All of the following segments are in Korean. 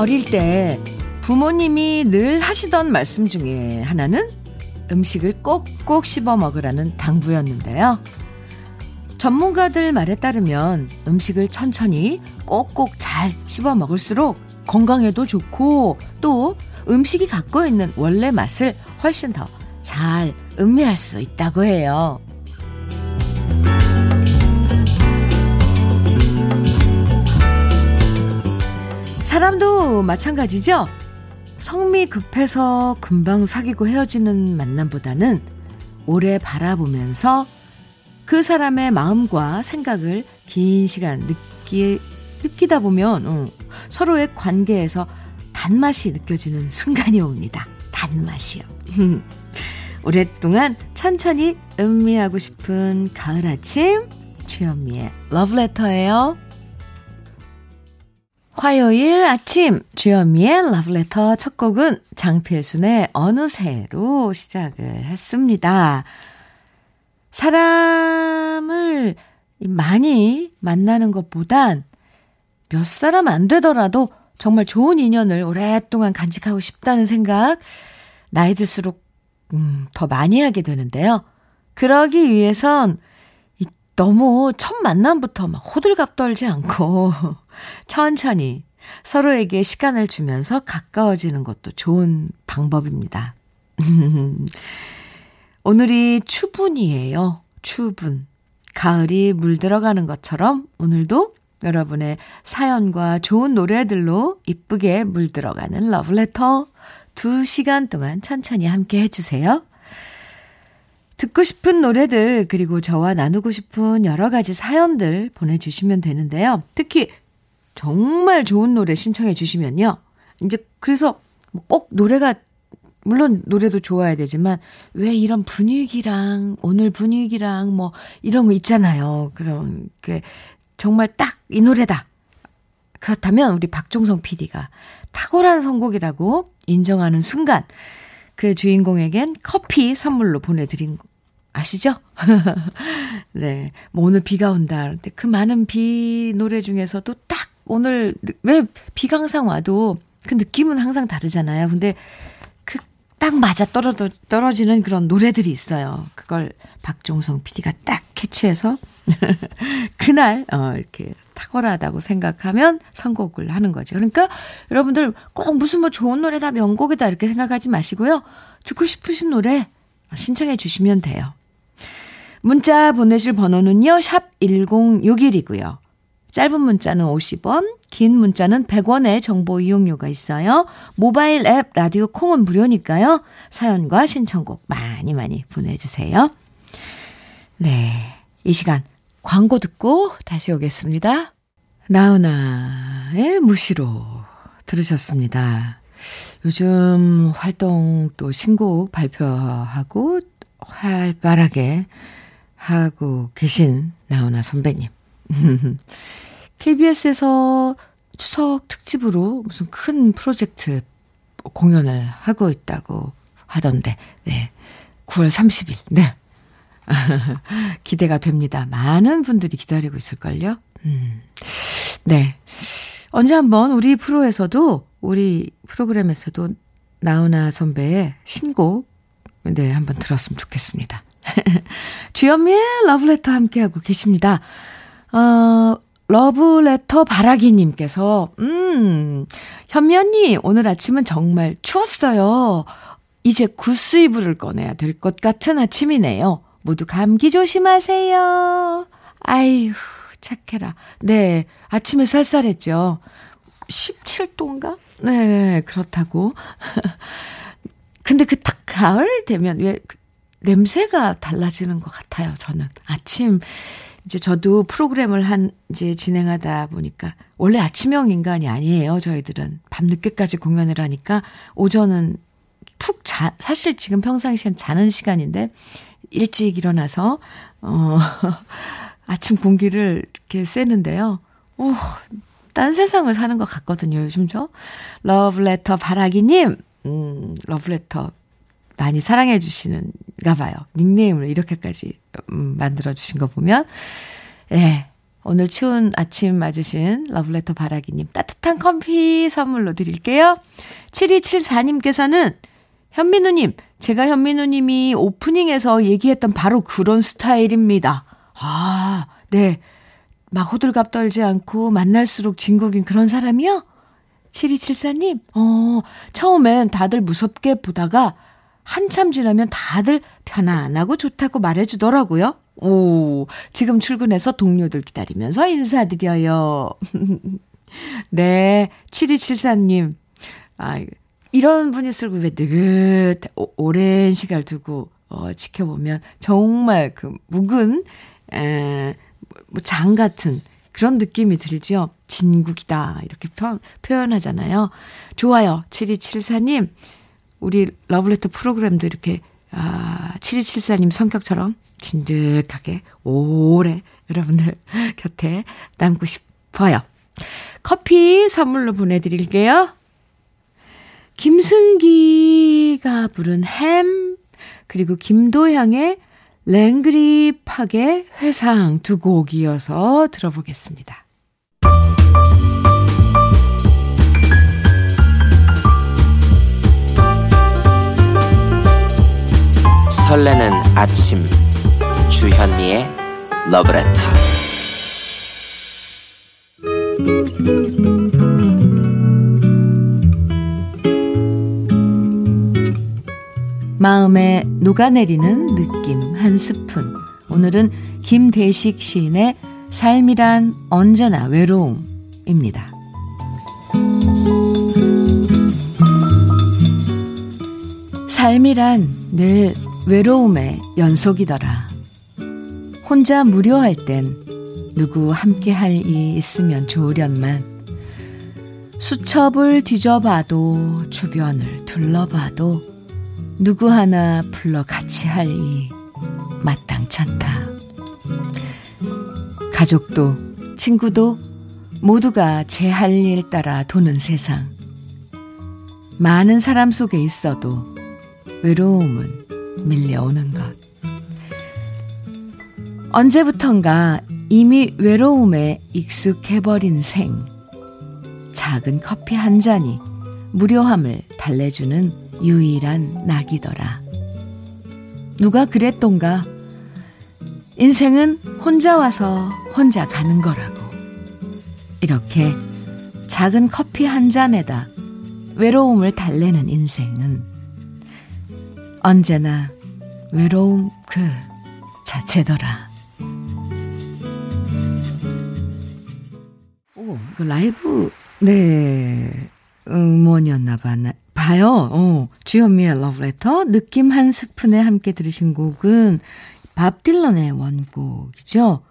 어릴 때 부모님이 늘 하시던 말씀 중에 하나는 음식을 꼭꼭 씹어 먹으라는 당부였는데요. 전문가들 말에 따르면 음식을 천천히 꼭꼭 잘 씹어 먹을수록 건강에도 좋고 또 음식이 갖고 있는 원래 맛을 훨씬 더 잘 음미할 수 있다고 해요. 사람도 마찬가지죠? 성미 급해서 금방 사귀고 헤어지는 만남보다는 오래 바라보면서 그 사람의 마음과 생각을 긴 시간 느끼, 느끼다 보면 어, 서로의 관계에서 단맛이 느껴지는 순간이 옵니다. 단맛이요. 오랫동안 천천히 음미하고 싶은 가을 아침 주현미의 러브레터예요. 화요일 아침 주현미의 러브레터 첫 곡은 장필순의 어느새로 시작을 했습니다. 사람을 많이 만나는 것보단 몇 사람 안 되더라도 정말 좋은 인연을 오랫동안 간직하고 싶다는 생각, 나이 들수록, 음, 더 많이 하게 되는데요. 그러기 위해선 너무 첫 만남부터 막 호들갑 떨지 않고 천천히 서로에게 시간을 주면서 가까워지는 것도 좋은 방법입니다. 오늘이 추분이에요. 추분. 가을이 물들어가는 것처럼 오늘도 여러분의 사연과 좋은 노래들로 이쁘게 물들어가는 러브레터 2시간 동안 천천히 함께 해주세요. 듣고 싶은 노래들, 그리고 저와 나누고 싶은 여러 가지 사연들 보내주시면 되는데요. 특히 정말 좋은 노래 신청해 주시면요. 이제 그래서 뭐꼭 노래가 물론 노래도 좋아야 되지만 왜 이런 분위기랑 오늘 분위기랑 뭐 이런 거 있잖아요. 그런 게 정말 딱 이 노래다. 그렇다면 우리 박종성 PD가 탁월한 선곡이라고 인정하는 순간 그 주인공에겐 커피 선물로 보내드린 아시죠? 네. 뭐 오늘 비가 온다. 그 많은 비 노래 중에서도 딱 오늘 왜 비가 항상 와도 그 느낌은 항상 다르잖아요. 근데 그 딱 맞아 떨어져, 떨어지는 그런 노래들이 있어요. 그걸 박종성 PD가 딱 캐치해서 그날 어 이렇게 탁월하다고 생각하면 선곡을 하는 거죠. 그러니까 여러분들 꼭 무슨 뭐 좋은 노래다 명곡이다 이렇게 생각하지 마시고요. 듣고 싶으신 노래 신청해 주시면 돼요. 문자 보내실 번호는요. 샵 1061이고요. 짧은 문자는 50원, 긴 문자는 100원의 정보 이용료가 있어요. 모바일 앱 라디오 콩은 무료니까요. 사연과 신청곡 많이 많이 보내주세요. 네. 이 시간 광고 듣고 다시 오겠습니다. 나훈아의 무시로 들으셨습니다. 요즘 활동 또 신곡 발표하고 활발하게 하고 계신 나훈아 선배님. KBS에서 추석 특집으로 무슨 큰 프로젝트 공연을 하고 있다고 하던데, 네. 9월 30일, 네. 기대가 됩니다. 많은 분들이 기다리고 있을걸요? 음. 네. 언제 한번 우리 프로에서도, 우리 프로그램에서도 나훈아 선배의 신곡, 네, 한번 들었으면 좋겠습니다. 주현미의 러브레터 함께하고 계십니다. 어, 러브레터 바라기님께서, 음, 현미 언니, 오늘 아침은 정말 추웠어요. 이제 구스 이불을 꺼내야 될 것 같은 아침이네요. 모두 감기 조심하세요. 아이후, 착해라. 네, 아침에 쌀쌀했죠. 17도인가? 네, 그렇다고. 근데 그 딱 가을 되면 왜 그 냄새가 달라지는 것 같아요, 저는. 아침, 이제 저도 프로그램을 한, 이제 진행하다 보니까, 원래 아침형 인간이 아니에요, 저희들은. 밤늦게까지 공연을 하니까, 오전은 푹 자, 사실 지금 평상시엔 자는 시간인데, 일찍 일어나서, 어, 아침 공기를 이렇게 쐬는데요. 오, 딴 세상을 사는 것 같거든요, 요즘 저. 러브레터 바라기님, 음, 러브레터 많이 사랑해 주시는가 봐요. 닉네임을 이렇게까지 음, 만들어 주신 거 보면 예. 오늘 추운 아침 맞으신 러블레터 바라기님 따뜻한 커피 선물로 드릴게요. 7274님께서는 현민우님, 제가 현민우님이 오프닝에서 얘기했던 바로 그런 스타일입니다. 아, 네. 막 호들갑 떨지 않고 만날수록 진국인 그런 사람이요? 7274님, 어, 처음엔 다들 무섭게 보다가 한참 지나면 다들 편안하고 좋다고 말해주더라고요. 오, 지금 출근해서 동료들 기다리면서 인사드려요. 네, 7274님. 아, 이런 분이 쓸고 왜 느긋, 오랜 시간 두고, 어, 지켜보면 정말 그 묵은, 에, 뭐장 같은 그런 느낌이 들죠. 진국이다. 이렇게 표, 표현하잖아요. 좋아요. 7274님. 우리 러블레터 프로그램도 이렇게, 아, 7274님 성격처럼 진득하게 오래 여러분들 곁에 남고 싶어요. 커피 선물로 보내드릴게요. 김승기가 부른 햄, 그리고 김도향의 랭그리 팍의 회상 두 곡이어서 들어보겠습니다. 설레는 아침 주현미의 러브레터 마음에 녹아내리는 느낌 한 스푼. 오늘은 김대식 시인의 삶이란 언제나 외로움입니다. 삶이란 늘 외로움의 연속이더라. 혼자 무료할 땐 누구 함께 할 이 있으면 좋으련만 수첩을 뒤져봐도 주변을 둘러봐도 누구 하나 불러 같이 할 이 마땅찮다. 가족도 친구도 모두가 제 할 일 따라 도는 세상. 많은 사람 속에 있어도 외로움은 밀려오는 것. 언제부턴가 이미 외로움에 익숙해버린 생. 작은 커피 한 잔이 무료함을 달래주는 유일한 낙이더라. 누가 그랬던가? 인생은 혼자 와서 혼자 가는 거라고. 이렇게 작은 커피 한 잔에다 외로움을 달래는 인생은 언제나 외로움 그 자체더라. 오, 이거 라이브, 네, 음원이었나 봐, 봐요. 어, 주현미의 러브레터, 느낌 한 스푼에 함께 들으신 곡은 밥 딜런의 원곡이죠.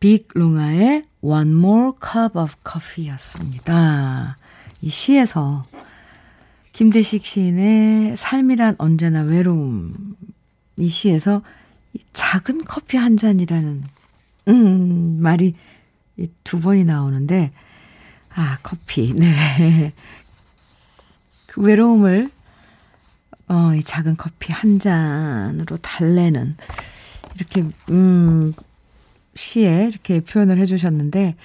빅 롱아의 One More Cup of Coffee 였습니다. 이 시에서 김대식 시인의 삶이란 언제나 외로움. 이 시에서 작은 커피 한 잔이라는, 음, 말이 두 번이 나오는데, 아, 커피. 네. 그 외로움을, 어, 이 작은 커피 한 잔으로 달래는, 이렇게, 음, 시에 이렇게 표현을 해주셨는데,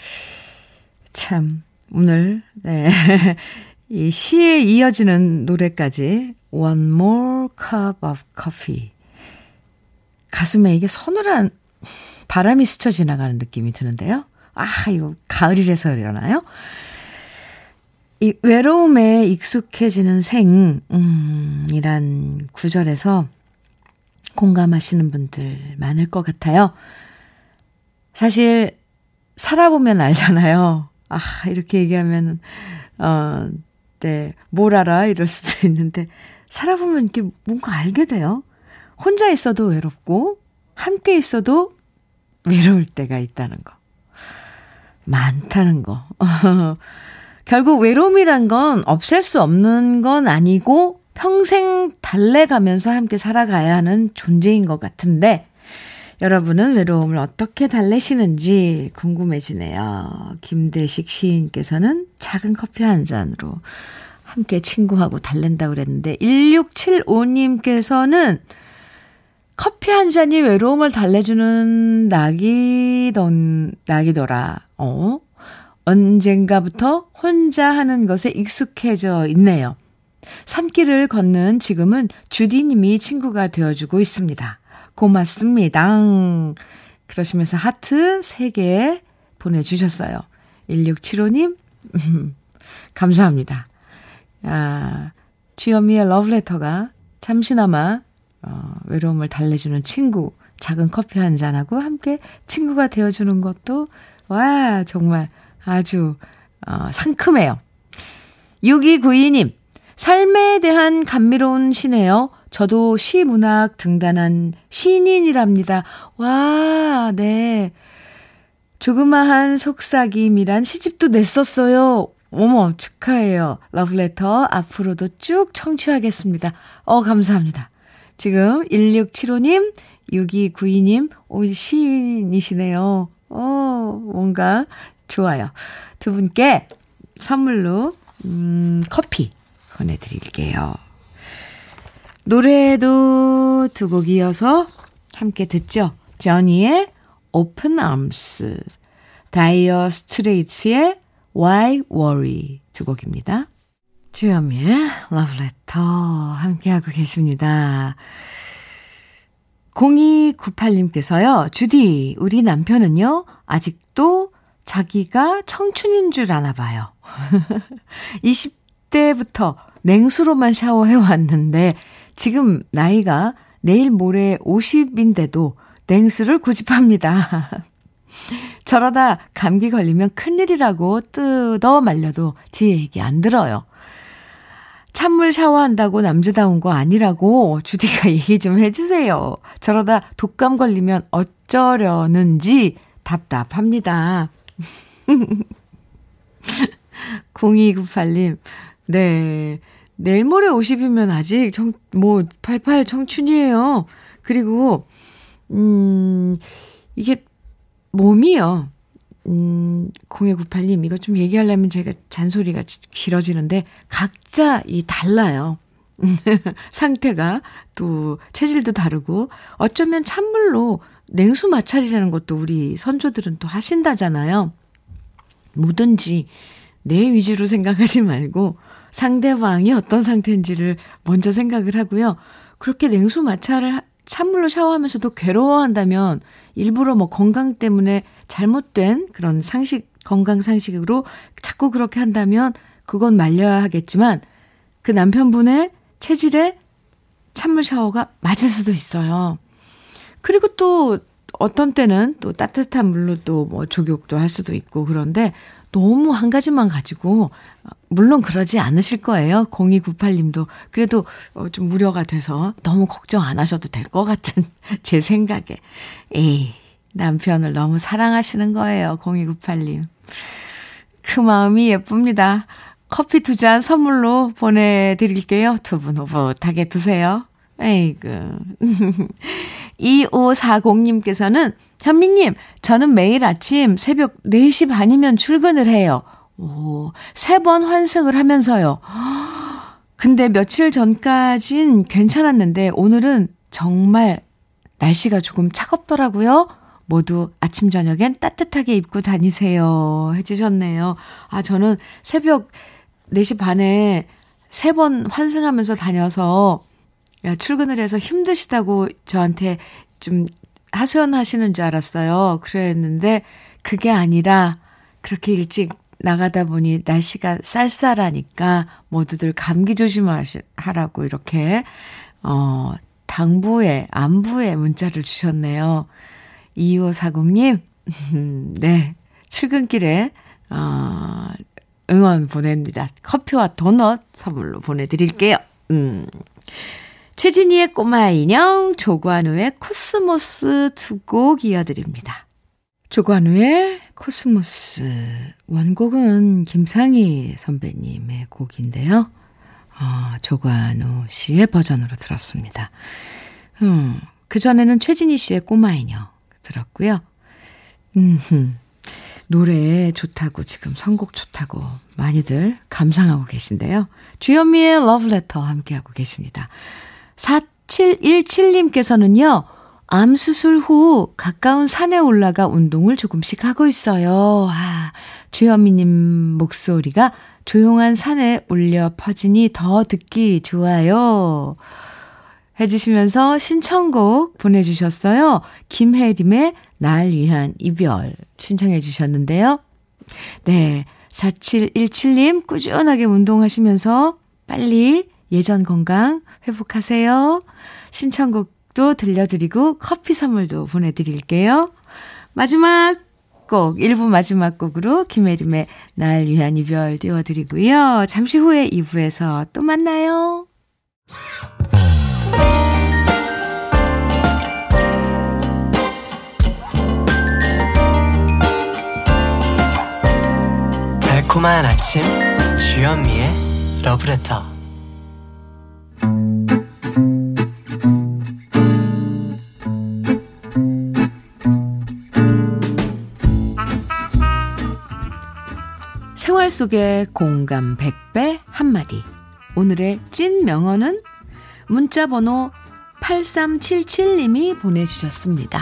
참, 오늘, 네. 이 시에 이어지는 노래까지 One More Cup of Coffee 가슴에 이게 서늘한 바람이 스쳐 지나가는 느낌이 드는데요. 아, 이거 가을이라서 이러나요? 이 외로움에 익숙해지는 생, 음, 이란 구절에서 공감하시는 분들 많을 것 같아요. 사실, 살아보면 알잖아요. 아, 이렇게 얘기하면, 어, 네, 뭘 알아? 이럴 수도 있는데, 살아보면 이렇게 뭔가 알게 돼요. 혼자 있어도 외롭고, 함께 있어도 외로울 때가 있다는 거. 많다는 거. 결국 외로움이란 건 없앨 수 없는 건 아니고, 평생 달래가면서 함께 살아가야 하는 존재인 것 같은데, 여러분은 외로움을 어떻게 달래시는지 궁금해지네요. 김대식 시인께서는 작은 커피 한 잔으로 함께 친구하고 달랜다고 그랬는데, 1675님께서는 커피 한 잔이 외로움을 달래주는 낙이던, 낙이더라. 어? 언젠가부터 혼자 하는 것에 익숙해져 있네요. 산길을 걷는 지금은 주디님이 친구가 되어주고 있습니다. 고맙습니다. 그러시면서 하트 3개 보내주셨어요. 1675님, 감사합니다. 아, 주현미의 러브레터가 잠시나마 어, 외로움을 달래주는 친구, 작은 커피 한 잔하고 함께 친구가 되어주는 것도, 와, 정말 아주, 어, 상큼해요. 6292님, 삶에 대한 감미로운 시네요. 저도 시문학 등단한 시인이랍니다. 와, 네. 조그마한 속삭임이란 시집도 냈었어요. 어머, 축하해요. 러브레터 앞으로도 쭉 청취하겠습니다. 어, 감사합니다. 지금 1675님, 6292님, 오, 시인이시네요. 어, 뭔가 좋아요. 두 분께 선물로, 음, 커피 보내드릴게요. 노래도 두 곡 이어서 함께 듣죠. 저니의 Open Arms, 다이어 스트레이츠의 Why Worry 두 곡입니다. 주현미의 러브레터 함께하고 계십니다. 0298님께서요, 주디, 우리 남편은요, 아직도 자기가 청춘인 줄 아나 봐요. 20대부터 냉수로만 샤워해 왔는데, 지금 나이가 내일 모레 50인데도 냉수를 고집합니다. 저러다 감기 걸리면 큰일이라고 뜯어 말려도 제 얘기 안 들어요. 찬물 샤워한다고 남자다운 거 아니라고 주디가 얘기 좀 해주세요. 저러다 독감 걸리면 어쩌려는지 답답합니다. 0298님, 네. 내일 모레 50이면 아직 청, 뭐, 88 청춘이에요. 그리고, 음, 이게 몸이요. 음, 0298님, 이거 좀 얘기하려면 제가 잔소리가 길어지는데, 각자 이 달라요. 상태가 또 체질도 다르고, 어쩌면 찬물로 냉수 마찰이라는 것도 우리 선조들은 또 하신다잖아요. 뭐든지 내 위주로 생각하지 말고, 상대방이 어떤 상태인지를 먼저 생각을 하고요. 그렇게 냉수 마찰을 찬물로 샤워하면서도 괴로워한다면 일부러 뭐 건강 때문에 잘못된 그런 상식, 건강 상식으로 자꾸 그렇게 한다면 그건 말려야 하겠지만 그 남편분의 체질에 찬물 샤워가 맞을 수도 있어요. 그리고 또 어떤 때는 또 따뜻한 물로 또뭐 족욕도 할 수도 있고 그런데 너무 한 가지만 가지고 물론 그러지 않으실 거예요. 0298님도. 그래도 어, 좀 무료가 돼서 너무 걱정 안 하셔도 될 것 같은 제 생각에. 에이, 남편을 너무 사랑하시는 거예요. 0298님. 그 마음이 예쁩니다. 커피 두 잔 선물로 보내드릴게요. 두 분 오붓하게 드세요. 에이그. 2540님께서는 현미님, 저는 매일 아침 새벽 4시 반이면 출근을 해요. 오, 세 번 환승을 하면서요. 근데 며칠 전까진 괜찮았는데 오늘은 정말 날씨가 조금 차갑더라고요. 모두 아침, 저녁엔 따뜻하게 입고 다니세요. 해주셨네요. 아, 저는 새벽 4시 반에 세 번 환승하면서 다녀서 야, 출근을 해서 힘드시다고 저한테 좀 하소연하시는 줄 알았어요. 그랬는데 그게 아니라 그렇게 일찍 나가다 보니 날씨가 쌀쌀하니까 모두들 감기 조심하라고 이렇게 어 당부에 안부에 문자를 주셨네요. 2540님, 네. 출근길에, 어, 응원 보냅니다. 커피와 도넛 선물로 보내 드릴게요. 음. 최진희의 꼬마 인형, 조관우의 코스모스 두 곡 이어드립니다. 조관우의 코스모스. 원곡은 김상희 선배님의 곡인데요. 어, 조관우 씨의 버전으로 들었습니다. 음, 그전에는 최진희 씨의 꼬마 인형 들었고요. 음, 노래 좋다고 지금 선곡 좋다고 많이들 감상하고 계신데요. 주현미의 러브레터 함께하고 계십니다. 4717님께서는요, 암 수술 후 가까운 산에 올라가 운동을 조금씩 하고 있어요. 아, 주현미님 목소리가 조용한 산에 울려 퍼지니 더 듣기 좋아요. 해주시면서 신청곡 보내주셨어요. 김혜림의 날 위한 이별 신청해 주셨는데요. 네. 4717님 꾸준하게 운동하시면서 빨리 예전 건강 회복하세요. 신청곡도 들려드리고 커피 선물도 보내드릴게요. 마지막 곡, 1부 마지막 곡으로 김혜림의 날 위한 이별 띄워드리고요. 잠시 후에 2부에서 또 만나요. 달콤한 아침 주현미의 러브레터 속의 공감 100배 한마디 오늘의 찐 명언은 문자 번호 8377님이 보내주셨습니다.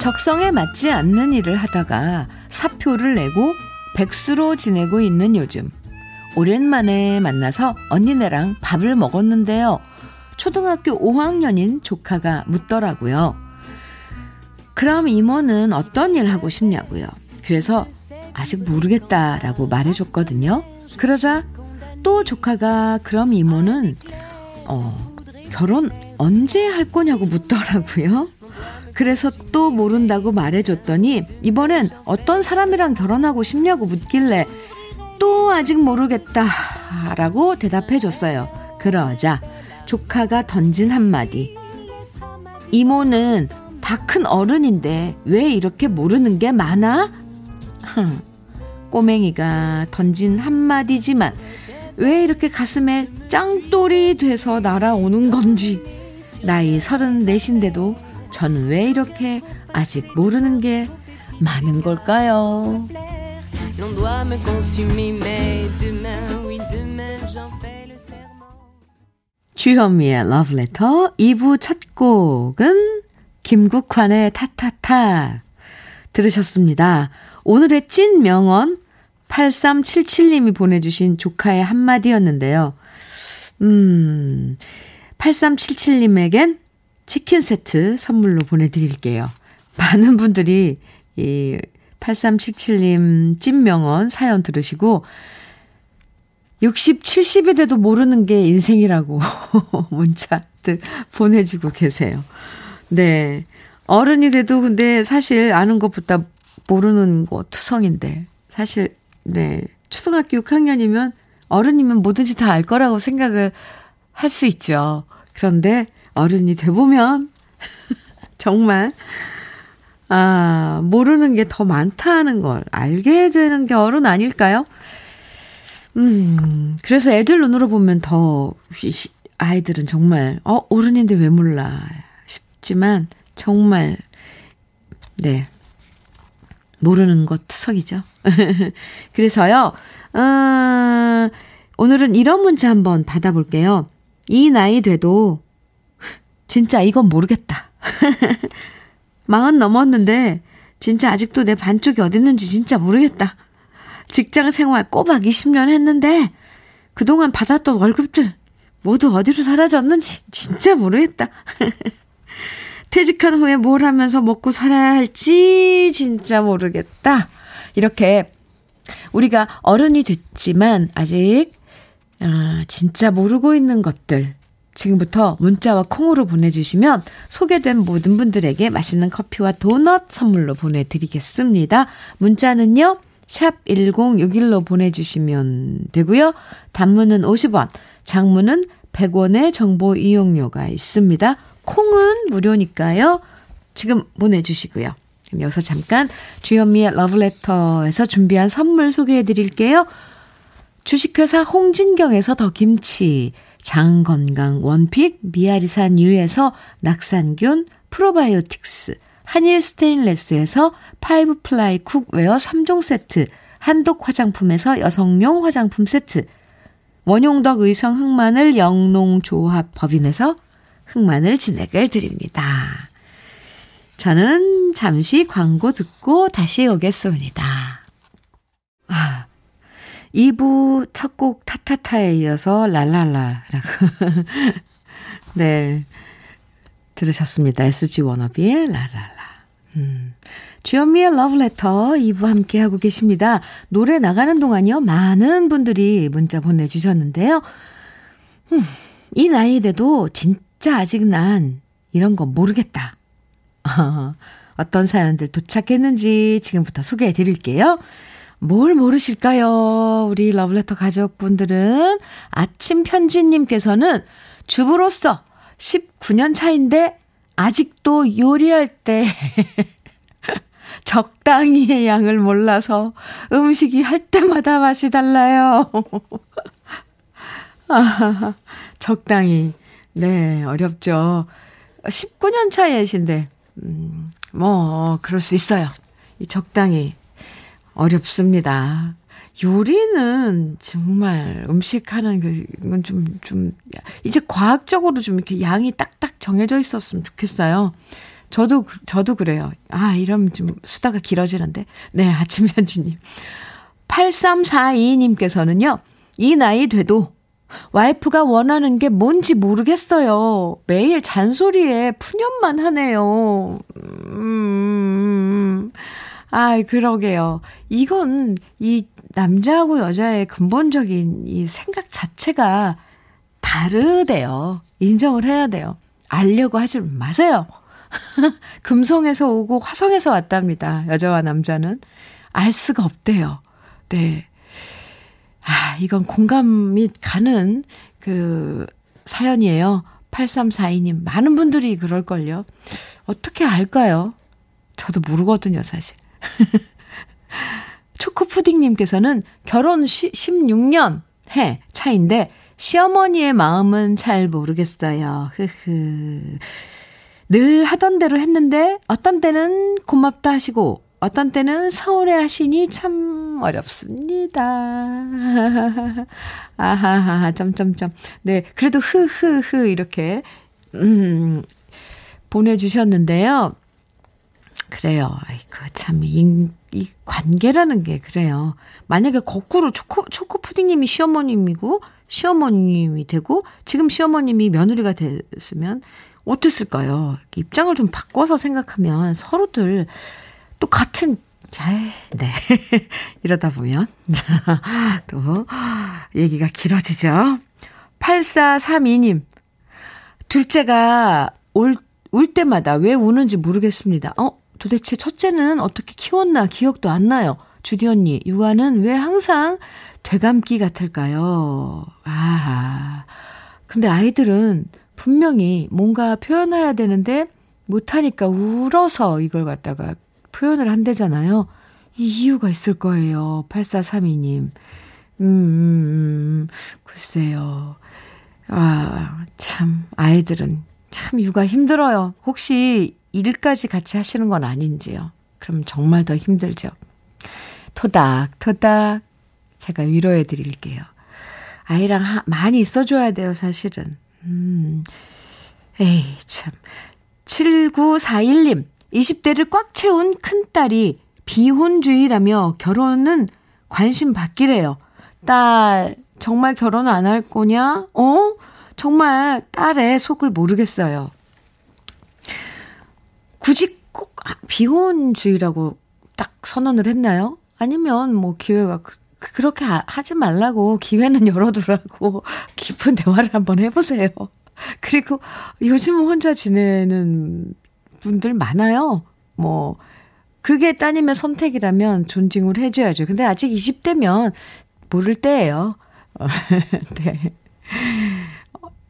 적성에 맞지 않는 일을 하다가 사표를 내고 백수로 지내고 있는 요즘. 오랜만에 만나서 언니네랑 밥을 먹었는데요. 초등학교 5학년인 조카가 묻더라고요. 그럼 이모는 어떤 일 하고 싶냐고요. 그래서 아직 모르겠다라고 말해줬거든요. 그러자 또 조카가 그럼 이모는 어, 결혼 언제 할 거냐고 묻더라고요. 그래서 또 모른다고 말해줬더니 이번엔 어떤 사람이랑 결혼하고 싶냐고 묻길래 또 아직 모르겠다 라고 대답해줬어요. 그러자 조카가 던진 한마디. 이모는 다 큰 어른인데 왜 이렇게 모르는 게 많아? 꼬맹이가 던진 한마디지만 왜 이렇게 가슴에 짱돌이 돼서 날아오는 건지 나이 서른 넷인데도 저는 왜 이렇게 아직 모르는 게 많은 걸까요? 주현미의 러브레터 2부 첫 곡은 김국환의 타타타 들으셨습니다. 오늘의 찐 명언 8377님이 보내주신 조카의 한마디였는데요. 음, 8377님에겐 치킨 세트 선물로 보내드릴게요. 많은 분들이 이 8377님 찐명언 사연 들으시고 60, 70이 돼도 모르는 게 인생이라고 문자들 보내주고 계세요. 네. 어른이 돼도 근데 사실 아는 것보다 모르는 거 투성인데 사실 네. 초등학교 6학년이면 어른이면 뭐든지 다 알 거라고 생각을 할 수 있죠. 그런데 어른이 돼보면 정말 아, 모르는 게 더 많다는 걸 알게 되는 게 어른 아닐까요? 음, 그래서 애들 눈으로 보면 더 아이들은 정말 어, 어른인데 왜 몰라 싶지만 정말 네. 모르는 것 투석이죠. 그래서요. 어, 오늘은 이런 문자 한번 받아볼게요. 이 나이 돼도 진짜 이건 모르겠다. 마흔 넘었는데 진짜 아직도 내 반쪽이 어딨는지 진짜 모르겠다. 직장 생활 꼬박 20년 했는데 그동안 받았던 월급들 모두 어디로 사라졌는지 진짜 모르겠다. 퇴직한 후에 뭘 하면서 먹고 살아야 할지 진짜 모르겠다. 이렇게 우리가 어른이 됐지만 아직 아, 진짜 모르고 있는 것들 지금부터 문자와 콩으로 보내주시면 소개된 모든 분들에게 맛있는 커피와 도넛 선물로 보내드리겠습니다. 문자는요, 샵 1061로 보내주시면 되고요. 단문은 50원, 장문은 100원의 정보 이용료가 있습니다. 콩은 무료니까요. 지금 보내주시고요. 그럼 여기서 잠깐 주현미의 러브레터에서 준비한 선물 소개해 드릴게요. 주식회사 홍진경에서 더 김치, 장건강 원픽 미아리산 유에서 낙산균 프로바이오틱스, 한일 스테인레스에서 five ply cookware 3종 세트, 한독 화장품에서 여성용 화장품 세트, 원용덕 의성 흑마늘 영농조합 법인에서 흑마늘 진액을 드립니다. 저는 잠시 광고 듣고 다시 오겠습니다. 아, 2부 첫 곡 타타타에 이어서 랄랄라라고. 네. 들으셨습니다. SG 워너비의 랄랄라. 음. 주현미의 러브레터 2부 함께 하고 계십니다. 노래 나가는 동안요, 많은 분들이 문자 보내주셨는데요. 음, 이 나이 돼도 진짜 아직 난 이런 거 모르겠다. 어떤 사연들 도착했는지 지금부터 소개해 드릴게요. 뭘 모르실까요? 우리 러브레터 가족분들은 아침 편지님께서는 주부로서 19년 차인데 아직도 요리할 때 적당히의 양을 몰라서 음식이 할 때마다 맛이 달라요. 아, 적당히. 네, 어렵죠. 19년 차이신데, 음, 뭐, 그럴 수 있어요. 이 적당히. 어렵습니다. 요리는 정말 음식 하는 건 좀, 좀, 이제 과학적으로 좀 이렇게 양이 딱딱 정해져 있었으면 좋겠어요. 저도, 저도 그래요. 아, 이러면 좀 수다가 길어지는데. 네, 아침 현지님. 8342님께서는요, 이 나이 돼도 와이프가 원하는 게 뭔지 모르겠어요. 매일 잔소리에 푸념만 하네요. 음, 아, 그러게요. 이건 이 남자하고 여자의 근본적인 이 생각 자체가 다르대요. 인정을 해야 돼요. 알려고 하지 마세요. 금성에서 오고 화성에서 왔답니다. 여자와 남자는. 알 수가 없대요. 네. 아, 이건 공감이 가는 그 사연이에요. 8342님. 많은 분들이 그럴걸요. 어떻게 알까요? 저도 모르거든요, 사실. 초코푸딩님께서는 결혼 16년 해 차인데 시어머니의 마음은 잘 모르겠어요. 흐흐. 늘 하던 대로 했는데 어떤 때는 고맙다 하시고 어떤 때는 서운해 하시니 참 어렵습니다. 아하하, 점점점. 네, 그래도 흐흐흐 이렇게, 음, 보내주셨는데요. 그래요. 아이고, 참, 이, 이 관계라는 게 그래요. 만약에 거꾸로 초코, 초코 푸딩님이 시어머님이고, 시어머님이 되고, 지금 시어머님이 며느리가 됐으면, 어땠을까요? 입장을 좀 바꿔서 생각하면 서로들 또 같은, 에 네. 이러다 보면, 또, 얘기가 길어지죠. 8432님, 둘째가 올, 울 때마다 왜 우는지 모르겠습니다. 어, 도대체 첫째는 어떻게 키웠나 기억도 안 나요. 주디 언니, 육아는 왜 항상 되감기 같을까요? 아, 근데 아이들은 분명히 뭔가 표현해야 되는데 못하니까 울어서 이걸 갖다가 표현을 한대잖아요. 이 이유가 있을 거예요. 8432님. 음, 음, 음, 글쎄요. 아, 참, 아이들은 참 육아 힘들어요. 혹시 일까지 같이 하시는 건 아닌지요? 그럼 정말 더 힘들죠. 토닥 토닥 제가 위로해 드릴게요. 아이랑 하, 많이 있어줘야 돼요, 사실은. 음, 에이, 참. 7941님, 20대를 꽉 채운 큰딸이 비혼주의라며 결혼은 관심 받기래요. 딸, 정말 결혼 안 할 거냐? 어? 정말 딸의 속을 모르겠어요. 굳이 꼭 아, 비혼주의라고 딱 선언을 했나요? 아니면 뭐 기회가 그, 그렇게 하지 말라고 기회는 열어두라고 깊은 대화를 한번 해보세요. 그리고 요즘 혼자 지내는 분들 많아요. 뭐 그게 따님의 선택이라면 존중을 해줘야죠. 근데 아직 20대면 모를 때예요. 네.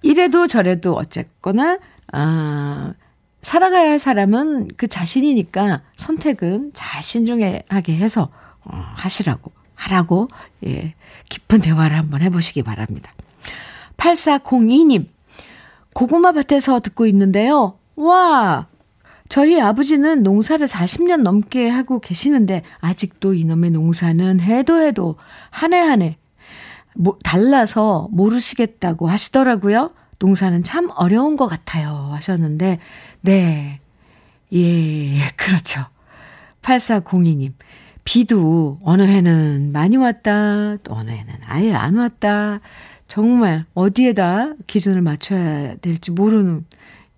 이래도 저래도 어쨌거나 아 살아가야 할 사람은 그 자신이니까 선택은 잘 신중하게 해서 어, 하시라고 하라고 예 깊은 대화를 한번 해보시기 바랍니다. 8402님 고구마 밭에서 듣고 있는데요. 와 저희 아버지는 농사를 40년 넘게 하고 계시는데 아직도 이놈의 농사는 해도 해도 한 해 한해 달라서 모르시겠다고 하시더라고요. 농사는 참 어려운 것 같아요. 하셨는데, 네. 예, 그렇죠. 8402님. 비도 어느 해는 많이 왔다, 또 어느 해는 아예 안 왔다. 정말 어디에다 기준을 맞춰야 될지 모르는,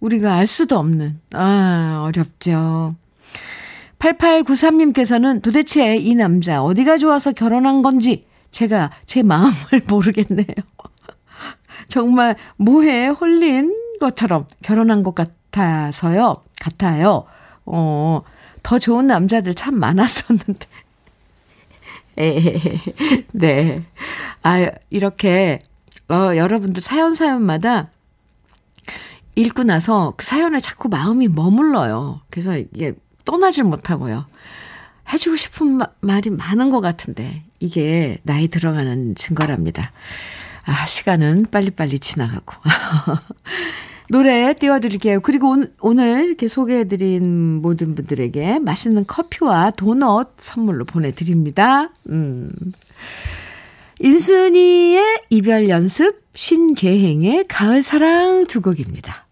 우리가 알 수도 없는, 아, 어렵죠. 8893님께서는 도대체 이 남자 어디가 좋아서 결혼한 건지 제가 제 마음을 모르겠네요. 정말 뭐에 홀린 것처럼 결혼한 것 같아서요. 같아요. 어, 더 좋은 남자들 참 많았었는데. 에, 네. 아, 이렇게, 어, 여러분들 사연 사연마다 읽고 나서 그 사연에 자꾸 마음이 머물러요. 그래서 이게 떠나질 못하고요. 해주고 싶은 마, 말이 많은 것 같은데, 이게 나이 들어가는 증거랍니다. 아, 시간은 빨리빨리 지나가고. 노래 띄워드릴게요. 그리고 오늘, 이렇게 소개해드린 모든 분들에게 맛있는 커피와 도넛 선물로 보내드립니다. 음. 인순이의 이별 연습, 신계행의 가을 사랑 두 곡입니다.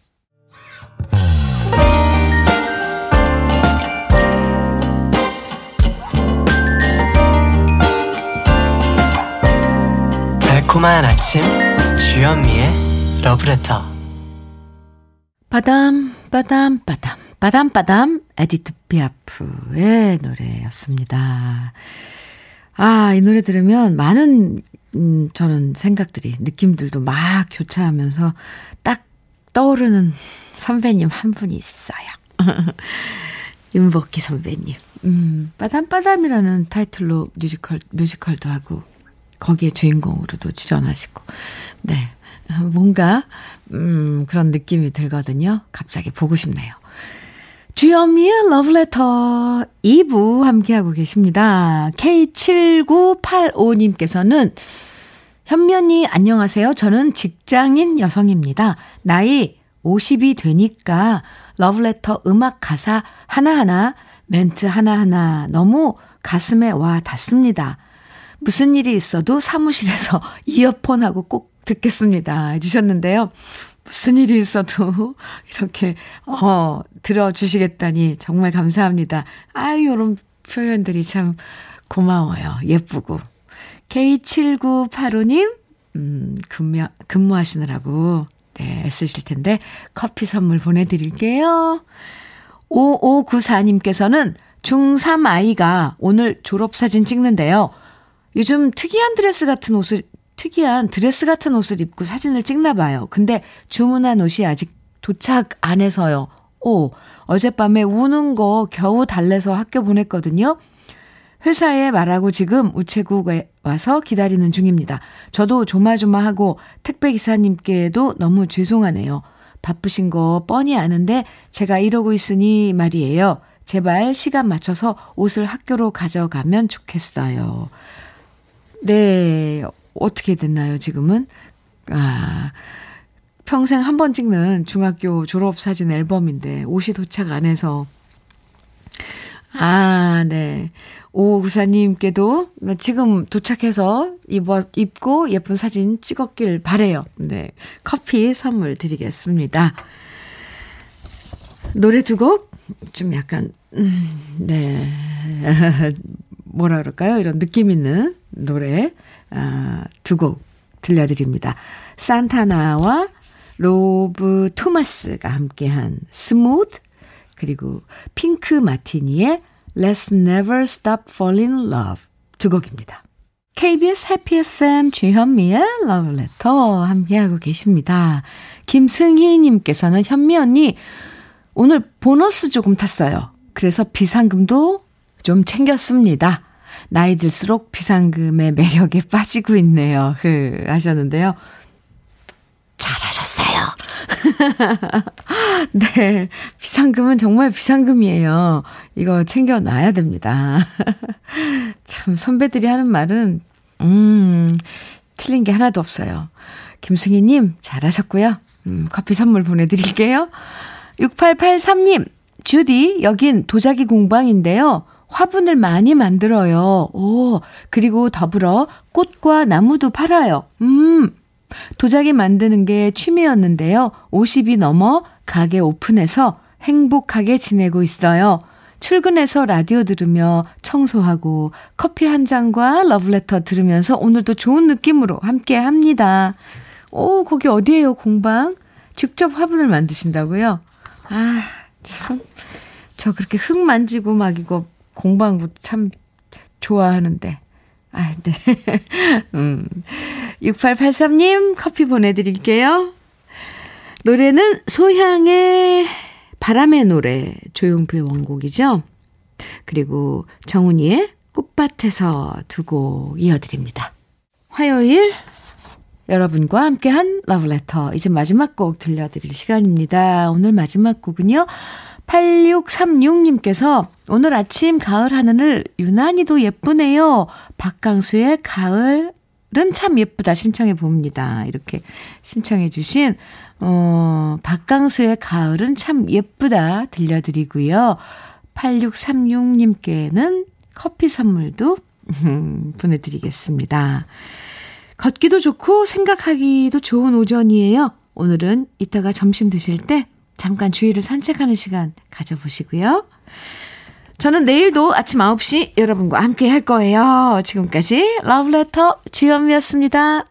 달콤한 아침 주현미의 러브레터 Padam Padam Padam Padam Padam 에디트 피아프의 노래였습니다. 아, 이 노래 들으면 많은 음, 저는 생각들이 느낌들도 막 교차하면서 딱 떠오르는 선배님 한 분이 있어요. 윤복희 선배님. 음, 빠담빠담이라는 타이틀로 뮤지컬, 뮤지컬도 하고, 거기에 주인공으로도 출연하시고, 네. 뭔가, 음, 그런 느낌이 들거든요. 갑자기 보고 싶네요. 주현미의 러브레터 2부 함께하고 계십니다. K7985님께서는 현면이 안녕하세요. 저는 직장인 여성입니다. 나이 50이 되니까 러브레터 음악 가사 하나하나, 멘트 하나하나 너무 가슴에 와 닿습니다. 무슨 일이 있어도 사무실에서 이어폰하고 꼭 듣겠습니다. 해주셨는데요. 무슨 일이 있어도 이렇게, 어, 들어주시겠다니 정말 감사합니다. 아유, 이런 표현들이 참 고마워요. 예쁘고. K7985님, 음, 근무, 근무하시느라고, 네, 애쓰실 텐데, 커피 선물 보내드릴게요. 5594님께서는 중3 아이가 오늘 졸업사진 찍는데요. 요즘 특이한 드레스 같은 옷을, 특이한 드레스 같은 옷을 입고 사진을 찍나 봐요. 근데 주문한 옷이 아직 도착 안 해서요. 오, 어젯밤에 우는 거 겨우 달래서 학교 보냈거든요. 회사에 말하고 지금 우체국에 와서 기다리는 중입니다. 저도 조마조마하고 택배기사님께도 너무 죄송하네요. 바쁘신 거 뻔히 아는데 제가 이러고 있으니 말이에요. 제발 시간 맞춰서 옷을 학교로 가져가면 좋겠어요. 네, 어떻게 됐나요, 지금은? 아, 평생 한 번 찍는 중학교 졸업사진 앨범인데 옷이 도착 안 해서. 아, 네. 오구사님께도 지금 도착해서 입어, 입고 예쁜 사진 찍었길 바래요. 네. 커피 선물 드리겠습니다. 노래 두 곡? 좀 약간, 음, 네. 뭐라 그럴까요? 이런 느낌 있는 노래, 아, 두 곡 들려드립니다. 산타나와 로브 토마스가 함께한 Smooth, 그리고 핑크 마티니의 Let's Never Stop Falling in Love 두 곡입니다. KBS 해피 FM 주현미의 러브레터 함께하고 계십니다. 김승희 님께서는 현미 언니 오늘 보너스 조금 탔어요. 그래서 비상금도 좀 챙겼습니다. 나이 들수록 비상금의 매력에 빠지고 있네요. 흐 하셨는데요. 잘하셨어요. 네. 비상금은 정말 비상금이에요. 이거 챙겨놔야 됩니다. 참, 선배들이 하는 말은, 음, 틀린 게 하나도 없어요. 김승희님, 잘하셨고요. 음, 커피 선물 보내드릴게요. 6883님, 주디, 여긴 도자기 공방인데요. 화분을 많이 만들어요. 오, 그리고 더불어 꽃과 나무도 팔아요. 음, 도자기 만드는 게 취미였는데요. 50이 넘어 가게 오픈해서 행복하게 지내고 있어요. 출근해서 라디오 들으며 청소하고 커피 한 잔과 러브레터 들으면서 오늘도 좋은 느낌으로 함께 합니다. 오, 거기 어디예요, 공방? 직접 화분을 만드신다고요? 아, 참. 저 그렇게 흙 만지고 막 이거 공방부 참 좋아하는데. 아, 네. 음. 6883님 커피 보내드릴게요. 노래는 소향의 바람의 노래, 조용필 원곡이죠. 그리고 정훈이의 꽃밭에서 두 곡 이어드립니다. 화요일 여러분과 함께한 러브레터 이제 마지막 곡 들려드릴 시간입니다. 오늘 마지막 곡은요. 8636님께서 오늘 아침 가을 하늘을 유난히도 예쁘네요. 박강수의 가을은 참 예쁘다 신청해 봅니다. 이렇게 신청해 주신 어, 박강수의 가을은 참 예쁘다 들려드리고요. 8636님께는 커피 선물도 보내드리겠습니다. 걷기도 좋고 생각하기도 좋은 오전이에요. 오늘은 이따가 점심 드실 때 잠깐 주위를 산책하는 시간 가져보시고요. 저는 내일도 아침 9시 여러분과 함께 할 거예요. 지금까지 러브레터 주현미였습니다.